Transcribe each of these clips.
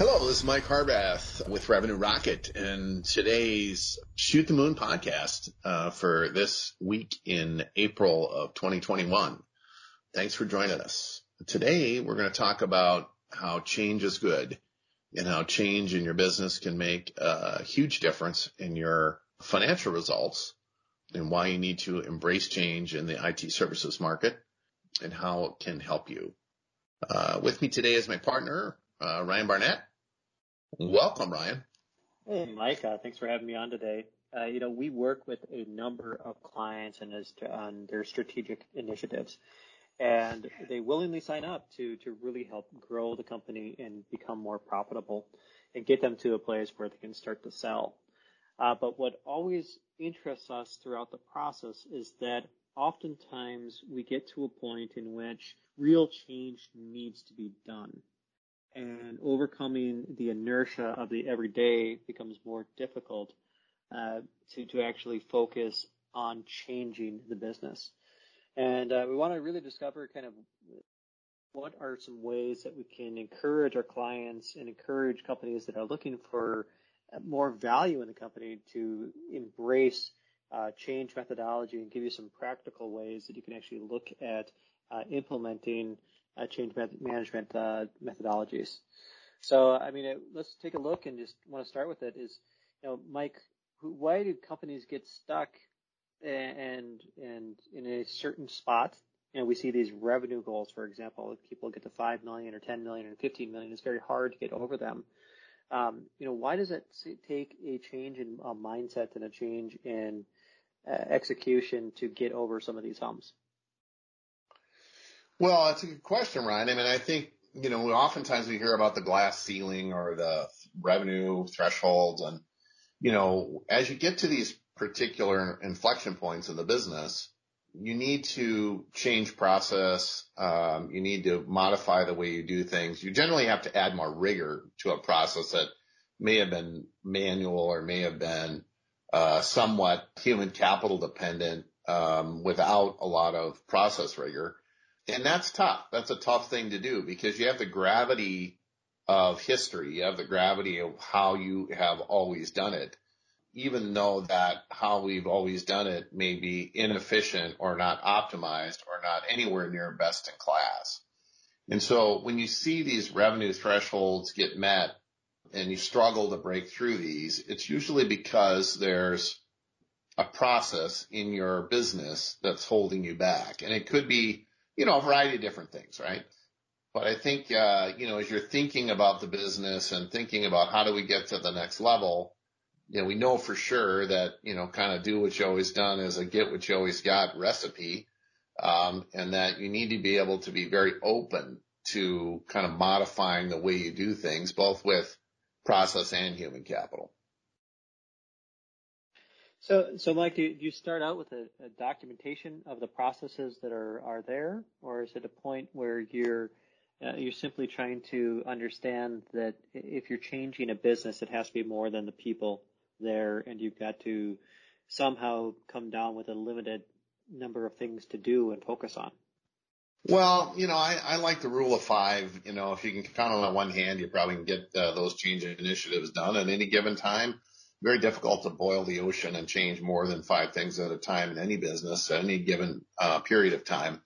Hello, this is Mike Harbath with Revenue Rocket and today's Shoot the Moon podcast uh, for this week in April of 2021. Thanks for joining us. Today we're going to talk about how change is good and how change in your business can make a huge difference in your financial results and why you need to embrace change in the IT services market and how it can help you. Uh, with me today is my partner, uh, Ryan Barnett. Welcome, Ryan. Hey, Mike. Uh, thanks for having me on today. Uh, you know, we work with a number of clients and as to, on their strategic initiatives, and they willingly sign up to to really help grow the company and become more profitable, and get them to a place where they can start to sell. Uh, but what always interests us throughout the process is that oftentimes we get to a point in which real change needs to be done and overcoming the inertia of the everyday becomes more difficult uh, to to actually focus on changing the business. And uh, we want to really discover kind of what are some ways that we can encourage our clients and encourage companies that are looking for more value in the company to embrace uh, change methodology and give you some practical ways that you can actually look at uh, implementing uh, change management uh, methodologies. So, I mean, it, let's take a look and just want to start with it is, you know, Mike, who, why do companies get stuck and, and in a certain spot? You know, we see these revenue goals, for example, if people get to 5 million or 10 million or 15 million, it's very hard to get over them. Um, you know, why does it take a change in a mindset and a change in execution to get over some of these humps? Well, that's a good question, Ryan. I mean, I think, you know, oftentimes we hear about the glass ceiling or the revenue thresholds. And, you know, as you get to these particular inflection points in the business, you need to change process. Um, you need to modify the way you do things. You generally have to add more rigor to a process that may have been manual or may have been uh, somewhat human capital dependent um, without a lot of process rigor. And that's tough. That's a tough thing to do because you have the gravity of history. You have the gravity of how you have always done it, even though that how we've always done it may be inefficient or not optimized or not anywhere near best in class. And so when you see these revenue thresholds get met and you struggle to break through these, it's usually because there's a process in your business that's holding you back. And it could be you know, a variety of different things, right? But I think, uh, you know, as you're thinking about the business and thinking about how do we get to the next level, you know, we know for sure that, you know, kind of do what you always done is a get what you always got recipe. Um, and that you need to be able to be very open to kind of modifying the way you do things, both with process and human capital. So, so Mike, do you start out with a, a, documentation of the processes that are, are there, or is it a point where you're uh, you're simply trying to understand that if you're changing a business, it has to be more than the people there, and you've got to somehow come down with a limited number of things to do and focus on? Well, you know, I, I like the rule of five. You know, if you can count on one hand, you probably can get uh, those change initiatives done at any given time very difficult to boil the ocean and change more than five things at a time in any business at any given uh, period of time.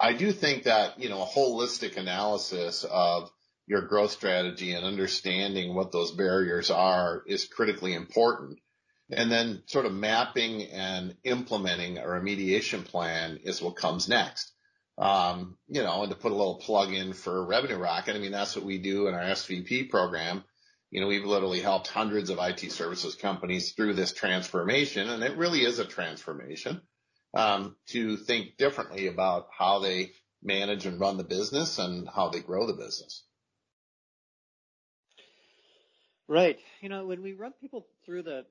I do think that, you know, a holistic analysis of your growth strategy and understanding what those barriers are is critically important. And then sort of mapping and implementing a remediation plan is what comes next. Um, you know, and to put a little plug in for Revenue Rocket, I mean, that's what we do in our SVP program you know, we've literally helped hundreds of IT services companies through this transformation, and it really is a transformation um, to think differently about how they manage and run the business and how they grow the business. Right. You know, when we run people through the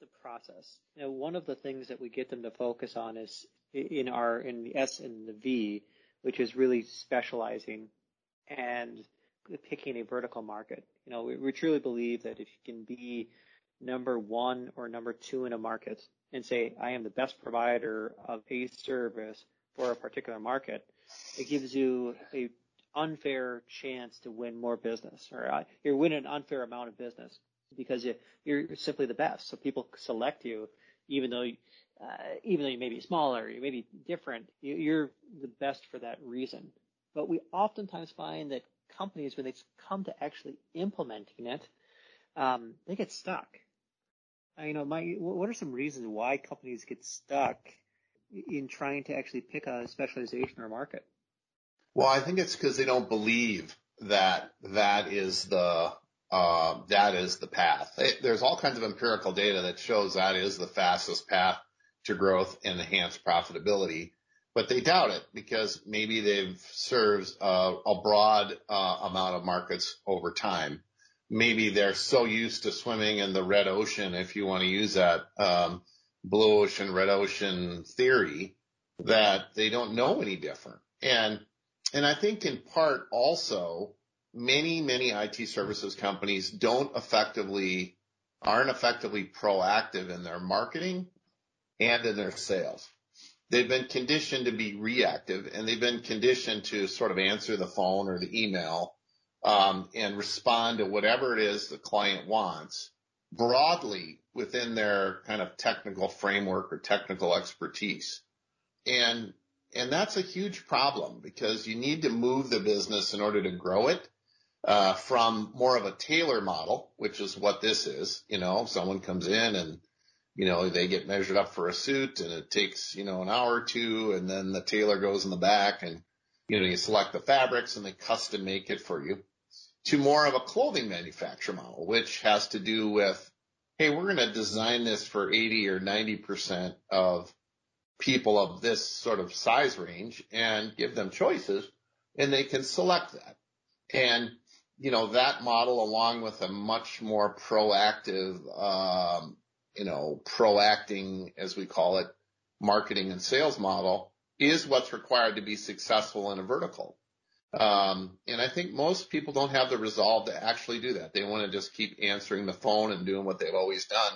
the process, you know, one of the things that we get them to focus on is in our in the S and the V, which is really specializing and picking a vertical market. You know, we, we truly believe that if you can be number one or number two in a market and say, I am the best provider of a service for a particular market, it gives you a unfair chance to win more business, or uh, you're winning an unfair amount of business because you, you're simply the best. So people select you, even though, uh, even though you may be smaller, you may be different, you're the best for that reason. But we oftentimes find that companies, when they come to actually implementing it, um, they get stuck. Uh, you know, my, what are some reasons why companies get stuck in trying to actually pick a specialization or market? Well, I think it's because they don't believe that that is the uh, that is the path. There's all kinds of empirical data that shows that is the fastest path to growth and enhanced profitability, but they doubt it because maybe they've served a broad uh, amount of markets over time. Maybe they're so used to swimming in the red ocean, if you want to use that um, blue ocean, red ocean theory, that they don't know any different. And and I think in part also many, many IT services companies don't effectively, aren't effectively proactive in their marketing and in their sales. They've been conditioned to be reactive and they've been conditioned to sort of answer the phone or the email, um, and respond to whatever it is the client wants broadly within their kind of technical framework or technical expertise. And and that's a huge problem because you need to move the business in order to grow it uh, from more of a tailor model, which is what this is. You know, someone comes in and, you know, they get measured up for a suit and it takes, you know, an hour or two and then the tailor goes in the back and, you know, you select the fabrics and they custom make it for you to more of a clothing manufacturer model, which has to do with, hey, we're going to design this for 80 or 90% of people of this sort of size range and give them choices and they can select that. And, you know, that model along with a much more proactive, um, you know, proacting, as we call it, marketing and sales model is what's required to be successful in a vertical. Um, and I think most people don't have the resolve to actually do that. They want to just keep answering the phone and doing what they've always done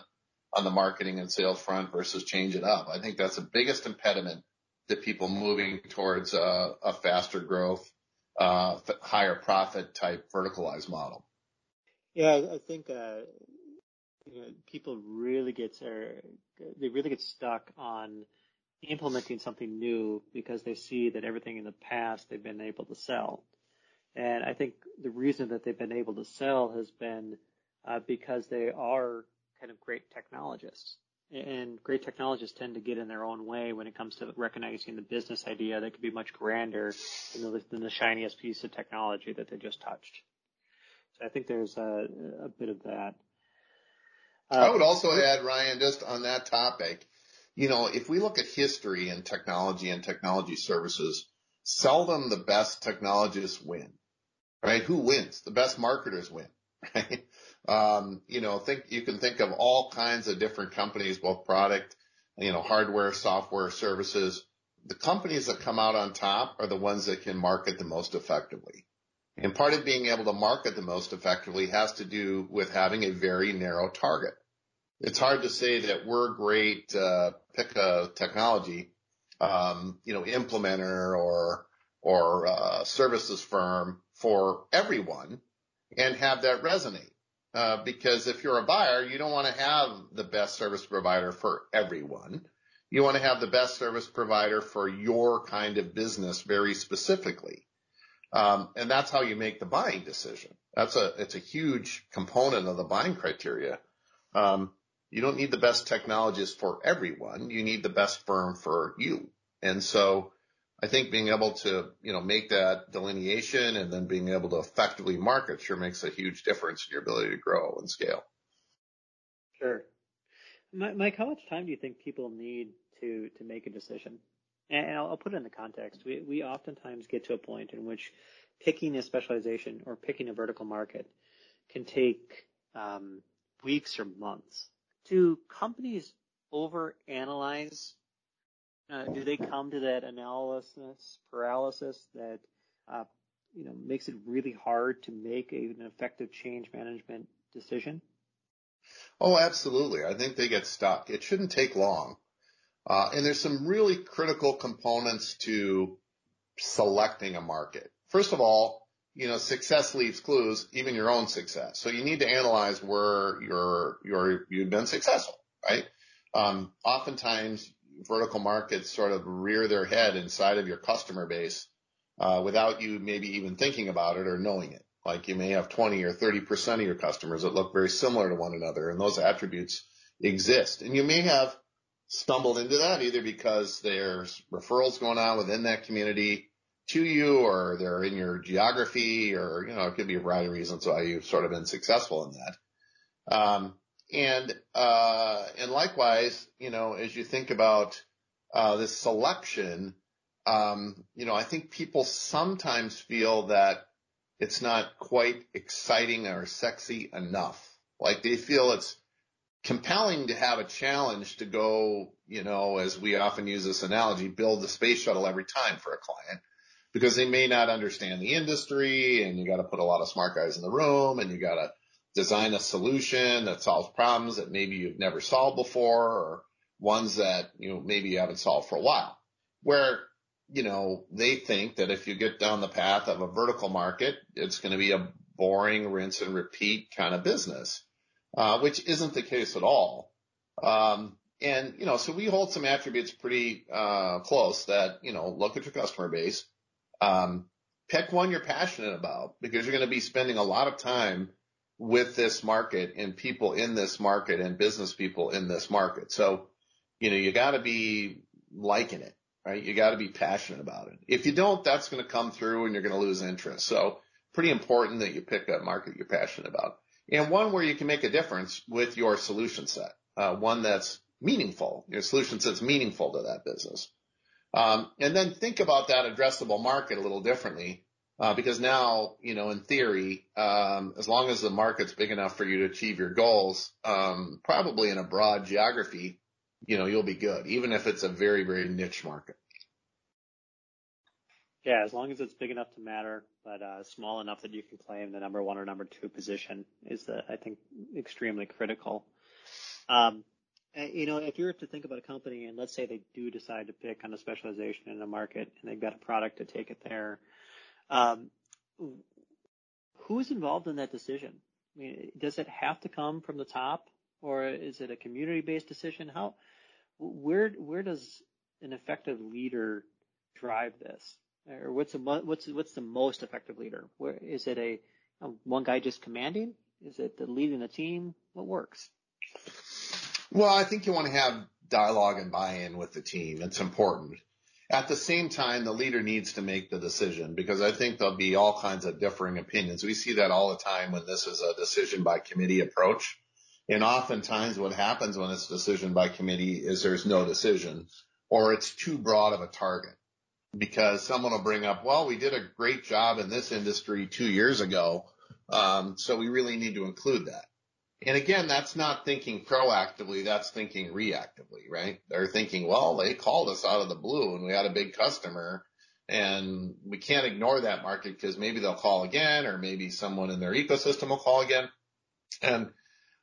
on the marketing and sales front versus change it up. I think that's the biggest impediment to people moving towards a, a faster growth, uh, higher profit type verticalized model. Yeah, I think uh, you know, people really get they really get stuck on implementing something new because they see that everything in the past they've been able to sell. And I think the reason that they've been able to sell has been uh, because they are kind of great technologists. And great technologists tend to get in their own way when it comes to recognizing the business idea that could be much grander than the, than the shiniest piece of technology that they just touched. So I think there's a, a bit of that. Uh, I would also add, Ryan, just on that topic, you know, if we look at history and technology and technology services, seldom the best technologists win, right? Who wins? The best marketers win, right? Um, you know, think you can think of all kinds of different companies, both product, you know, hardware, software, services. The companies that come out on top are the ones that can market the most effectively. And part of being able to market the most effectively has to do with having a very narrow target. It's hard to say that we're great, uh, pick a technology, um, you know, implementer or, or, uh, services firm for everyone and have that resonate. Uh, because if you're a buyer, you don't want to have the best service provider for everyone. You want to have the best service provider for your kind of business very specifically. Um, and that's how you make the buying decision. That's a, it's a huge component of the buying criteria. Um, you don't need the best technologist for everyone. You need the best firm for you. And so I think being able to, you know, make that delineation and then being able to effectively market sure makes a huge difference in your ability to grow and scale. Sure. Mike, how much time do you think people need to, to make a decision? And I'll, put it in the context. We, we oftentimes get to a point in which picking a specialization or picking a vertical market can take um, weeks or months. Do companies overanalyze uh, do they come to that analysis paralysis that uh, you know makes it really hard to make a, an effective change management decision? Oh, absolutely. I think they get stuck. It shouldn't take long. Uh, and there's some really critical components to selecting a market. first of all, you know, success leaves clues, even your own success. So you need to analyze where you're, you're, you've been successful, right? Um, oftentimes vertical markets sort of rear their head inside of your customer base, uh, without you maybe even thinking about it or knowing it. Like you may have 20 or 30% of your customers that look very similar to one another and those attributes exist. And you may have stumbled into that either because there's referrals going on within that community to you or they're in your geography or, you know, it could be a variety of reasons why you've sort of been successful in that. Um, and, uh, and likewise, you know, as you think about, uh, this selection, um, you know, I think people sometimes feel that it's not quite exciting or sexy enough. Like they feel it's compelling to have a challenge to go, you know, as we often use this analogy, build the space shuttle every time for a client. Because they may not understand the industry and you got to put a lot of smart guys in the room and you got to design a solution that solves problems that maybe you've never solved before or ones that, you know, maybe you haven't solved for a while. Where, you know, they think that if you get down the path of a vertical market, it's going to be a boring rinse and repeat kind of business uh, which isn't the case at all. Um, and, you know, so we hold some attributes pretty, uh, close that, you know, look at your customer base, um, pick one you're passionate about because you're going to be spending a lot of time with this market and people in this market and business people in this market. So, you know, you got to be liking it, right? You got to be passionate about it. If you don't, that's going to come through and you're going to lose interest. So pretty important that you pick a market you're passionate about and one where you can make a difference with your solution set, uh, one that's meaningful, your solution set's meaningful to that business. Um, and then think about that addressable market a little differently, uh, because now, you know, in theory, um, as long as the market's big enough for you to achieve your goals, um, probably in a broad geography, you know, you'll be good, even if it's a very, very niche market. Yeah, as long as it's big enough to matter, but uh, small enough that you can claim the number one or number two position is the I think extremely critical. Um, you know, if you were to think about a company and let's say they do decide to pick on a specialization in a market and they've got a product to take it there, um, who's involved in that decision? I mean, does it have to come from the top, or is it a community-based decision? How, where, where does an effective leader drive this? Or what's the what's what's the most effective leader? Where is it a, a one guy just commanding? Is it the leading the team? What works? Well, I think you want to have dialogue and buy-in with the team. It's important. At the same time, the leader needs to make the decision because I think there'll be all kinds of differing opinions. We see that all the time when this is a decision by committee approach. And oftentimes what happens when it's decision by committee is there's no decision or it's too broad of a target because someone will bring up, well, we did a great job in this industry two years ago. Um, so we really need to include that. And again, that's not thinking proactively. That's thinking reactively, right? They're thinking, well, they called us out of the blue and we had a big customer and we can't ignore that market because maybe they'll call again or maybe someone in their ecosystem will call again. And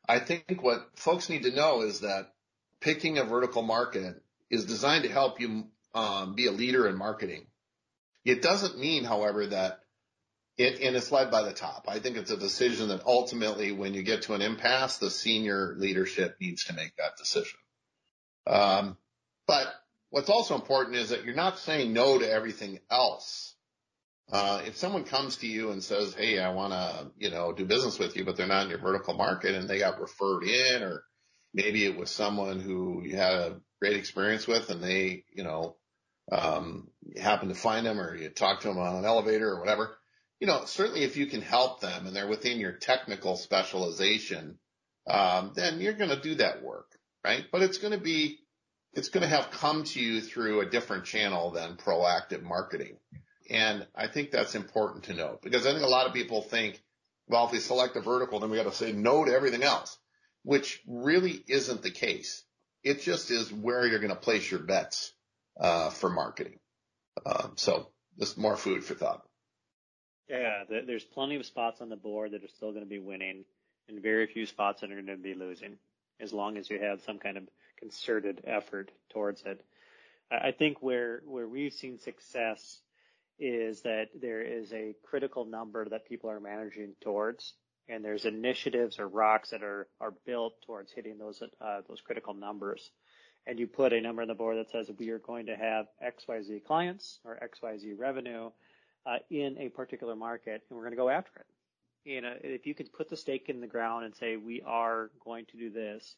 I think what folks need to know is that picking a vertical market is designed to help you um, be a leader in marketing. It doesn't mean, however, that it, and it's led by the top. I think it's a decision that ultimately, when you get to an impasse, the senior leadership needs to make that decision. Um, but what's also important is that you're not saying no to everything else. Uh, if someone comes to you and says, Hey, I want to, you know, do business with you, but they're not in your vertical market and they got referred in, or maybe it was someone who you had a great experience with and they, you know, um, you happen to find them or you talk to them on an elevator or whatever, you know, certainly if you can help them and they're within your technical specialization, um, then you're going to do that work, right? But it's going to be, it's going to have come to you through a different channel than proactive marketing. And I think that's important to note because I think a lot of people think, well, if we select a vertical, then we got to say no to everything else, which really isn't the case. It just is where you're going to place your bets uh, for marketing. Um, so just more food for thought. Yeah, there's plenty of spots on the board that are still going to be winning, and very few spots that are going to be losing, as long as you have some kind of concerted effort towards it. I think where where we've seen success is that there is a critical number that people are managing towards, and there's initiatives or rocks that are are built towards hitting those uh, those critical numbers. And you put a number on the board that says we are going to have XYZ clients or XYZ revenue uh, in a particular market, and we're going to go after it. You know, if you could put the stake in the ground and say we are going to do this,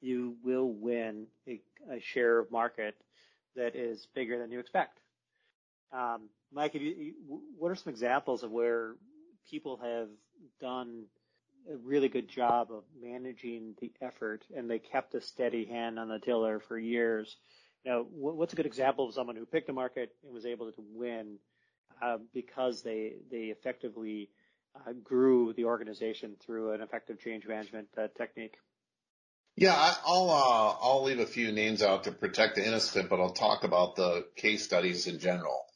you will win a, a share of market that is bigger than you expect. Um, Mike, you, what are some examples of where people have done a really good job of managing the effort and they kept a steady hand on the tiller for years? Now, what's a good example of someone who picked a market and was able to win uh, because they they effectively uh, grew the organization through an effective change management uh, technique? Yeah, I'll uh, I'll leave a few names out to protect the innocent, but I'll talk about the case studies in general.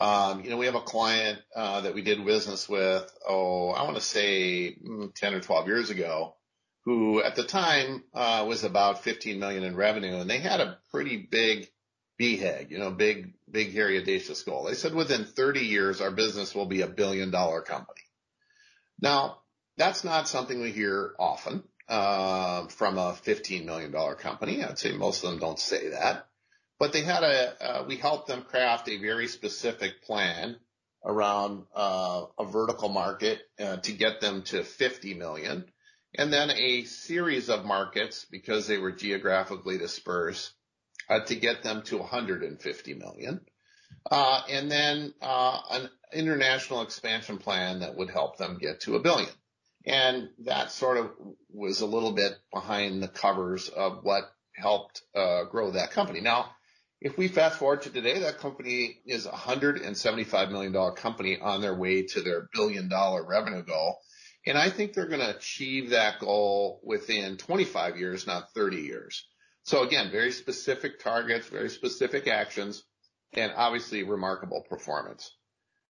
Um, you know, we have a client uh, that we did business with, oh, I want to say mm, 10 or 12 years ago, who at the time uh, was about 15 million in revenue, and they had a pretty big BHAG, you know, big, big, hairy, audacious goal. They said within 30 years, our business will be a billion dollar company. Now, that's not something we hear often uh, from a $15 million company. I'd say most of them don't say that but they had a, uh, we helped them craft a very specific plan around uh, a vertical market uh, to get them to 50 million and then a series of markets because they were geographically dispersed uh, to get them to 150 million. Uh, and then uh, an international expansion plan that would help them get to a billion. And that sort of was a little bit behind the covers of what helped grow that company. Now, if we fast forward to today, that company is a $175 million company on their way to their billion dollar revenue goal. And I think they're going to achieve that goal within 25 years, not 30 years. So again, very specific targets, very specific actions, and obviously remarkable performance.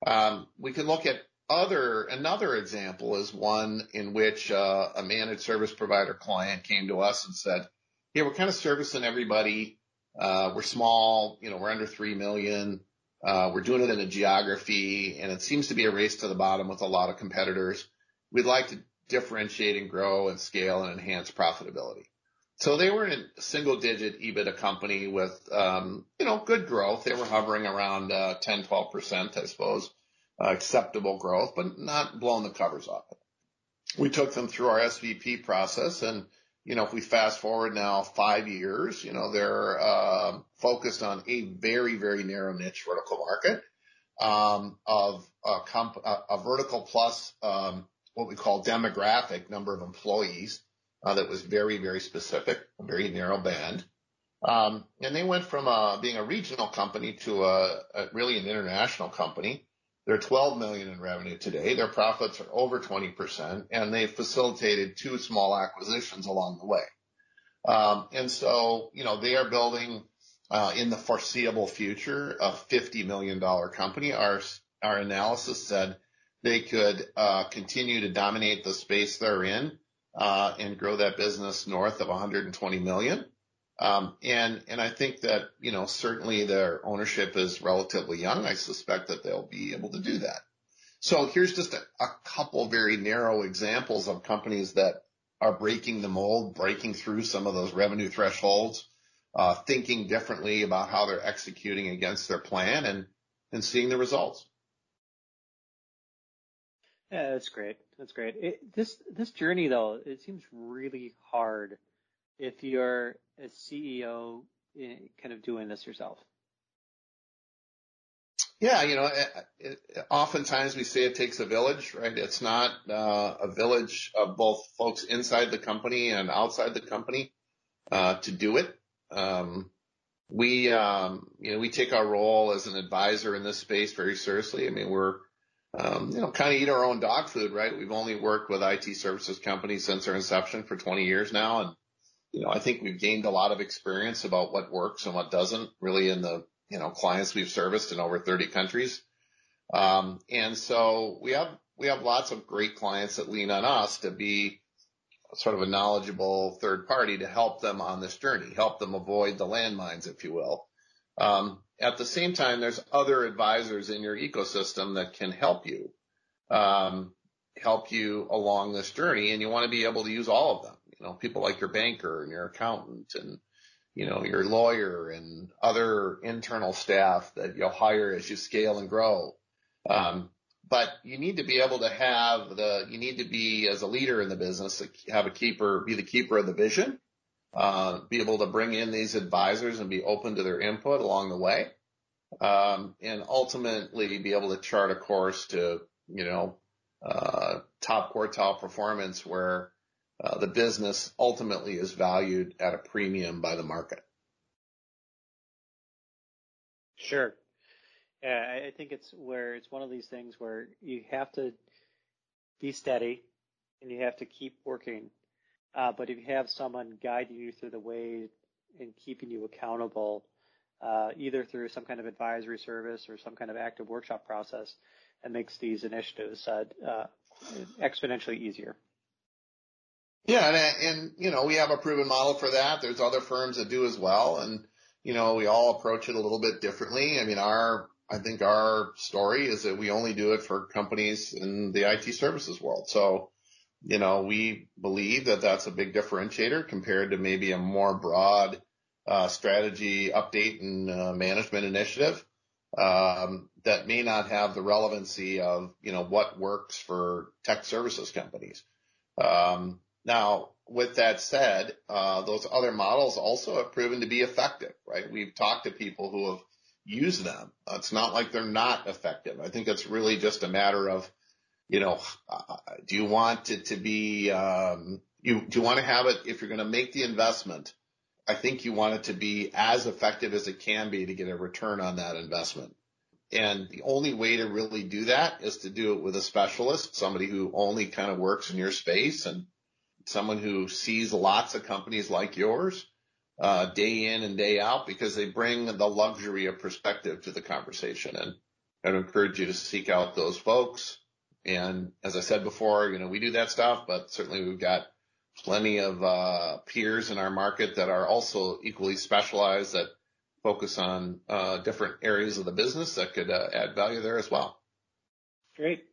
Um, we can look at other, another example is one in which uh, a managed service provider client came to us and said, Hey, we're kind of servicing everybody uh, we're small, you know, we're under 3 million. Uh, we're doing it in a geography, and it seems to be a race to the bottom with a lot of competitors. We'd like to differentiate and grow and scale and enhance profitability. So they were a single-digit EBITDA company with, um, you know, good growth. They were hovering around 10 12 percent I suppose, uh, acceptable growth, but not blowing the covers off it. We took them through our SVP process, and you know, if we fast forward now five years, you know, they're uh, focused on a very, very narrow niche vertical market um, of a, comp- a, a, vertical plus um, what we call demographic number of employees uh, that was very, very specific, a very narrow band. Um, and they went from uh, being a regional company to a, a really an international company. They're 12 million in revenue today. Their profits are over 20%, and they've facilitated two small acquisitions along the way. Um, and so, you know, they are building uh, in the foreseeable future a $50 million company. Our our analysis said they could uh, continue to dominate the space they're in uh, and grow that business north of 120 million. Um, and, and I think that, you know, certainly their ownership is relatively young. I suspect that they'll be able to do that. So here's just a, a couple very narrow examples of companies that are breaking the mold, breaking through some of those revenue thresholds, uh, thinking differently about how they're executing against their plan and, and seeing the results. Yeah, that's great. That's great. It, this this journey though, it seems really hard if you're a CEO eh, kind of doing this yourself? Yeah, you know, it, it, oftentimes we say it takes a village, right? It's not uh, a village of both folks inside the company and outside the company uh, to do it. Um, we, um, you know, we take our role as an advisor in this space very seriously. I mean, we're, um, you know, kind of eat our own dog food, right? We've only worked with IT services companies since our inception for 20 years now, and you know, I think we've gained a lot of experience about what works and what doesn't really in the, you know, clients we've serviced in over 30 countries. Um, and so we have, we have lots of great clients that lean on us to be sort of a knowledgeable third party to help them on this journey, help them avoid the landmines, if you will. Um, at the same time, there's other advisors in your ecosystem that can help you, um, help you along this journey. And you want to be able to use all of them. You know, people like your banker and your accountant and, you know, your lawyer and other internal staff that you'll hire as you scale and grow. Um, but you need to be able to have the, you need to be as a leader in the business, have a keeper, be the keeper of the vision, uh, be able to bring in these advisors and be open to their input along the way. Um, and ultimately be able to chart a course to, you know, uh, top quartile performance where the business ultimately is valued at a premium by the market. Sure. Yeah, I think it's where it's one of these things where you have to be steady and you have to keep working. Uh, but if you have someone guiding you through the way and keeping you accountable, uh, either through some kind of advisory service or some kind of active workshop process, it makes these initiatives uh, uh exponentially easier. Yeah, and, and you know we have a proven model for that. There's other firms that do as well, and you know we all approach it a little bit differently. I mean, our I think our story is that we only do it for companies in the IT services world. So, you know, we believe that that's a big differentiator compared to maybe a more broad uh, strategy update and uh, management initiative um, that may not have the relevancy of, you know, what works for tech services companies. Um, now, with that said, uh, those other models also have proven to be effective, right? We've talked to people who have used them. It's not like they're not effective. I think it's really just a matter of, you know, uh, do you want it to be, um, you, do you want to have it if you're going to make the investment? I think you want it to be as effective as it can be to get a return on that investment. And the only way to really do that is to do it with a specialist, somebody who only kind of works in your space and someone who sees lots of companies like yours uh, day in and day out because they bring the luxury of perspective to the conversation. And I'd encourage you to seek out those folks. And as I said before, you know, we do that stuff, but certainly we've got plenty of uh, peers in our market that are also equally specialized that focus on uh, different areas of the business that could uh, add value there as well. Great.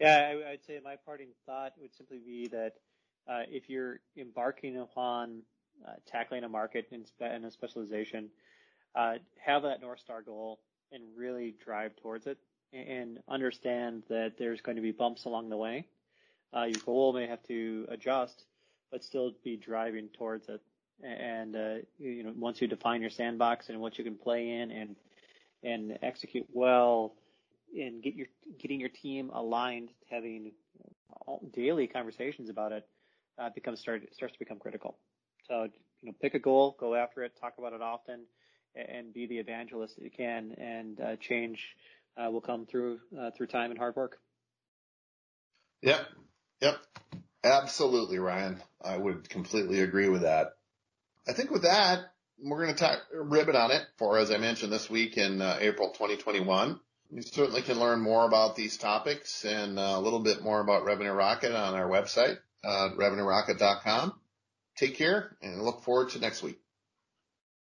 Yeah, I, would say my parting thought would simply be that uh, if you're embarking upon uh, tackling a market in, in a specialization, uh, have that North Star goal and really drive towards it and understand that there's going to be bumps along the way. Uh, your goal may have to adjust, but still be driving towards it. And, uh, you know, once you define your sandbox and what you can play in and, and execute well and get your, getting your team aligned, having daily conversations about it, uh, becomes start, starts to become critical. So, you know, pick a goal, go after it, talk about it often, and be the evangelist that you can, and uh, change uh, will come through uh, through time and hard work. Yep, yep, absolutely, Ryan. I would completely agree with that. I think with that, we're going to talk ribbon on it for, as I mentioned, this week in uh, April 2021. You certainly can learn more about these topics and uh, a little bit more about Revenue Rocket on our website, Uh, revenuerocket.com. Take care and look forward to next week.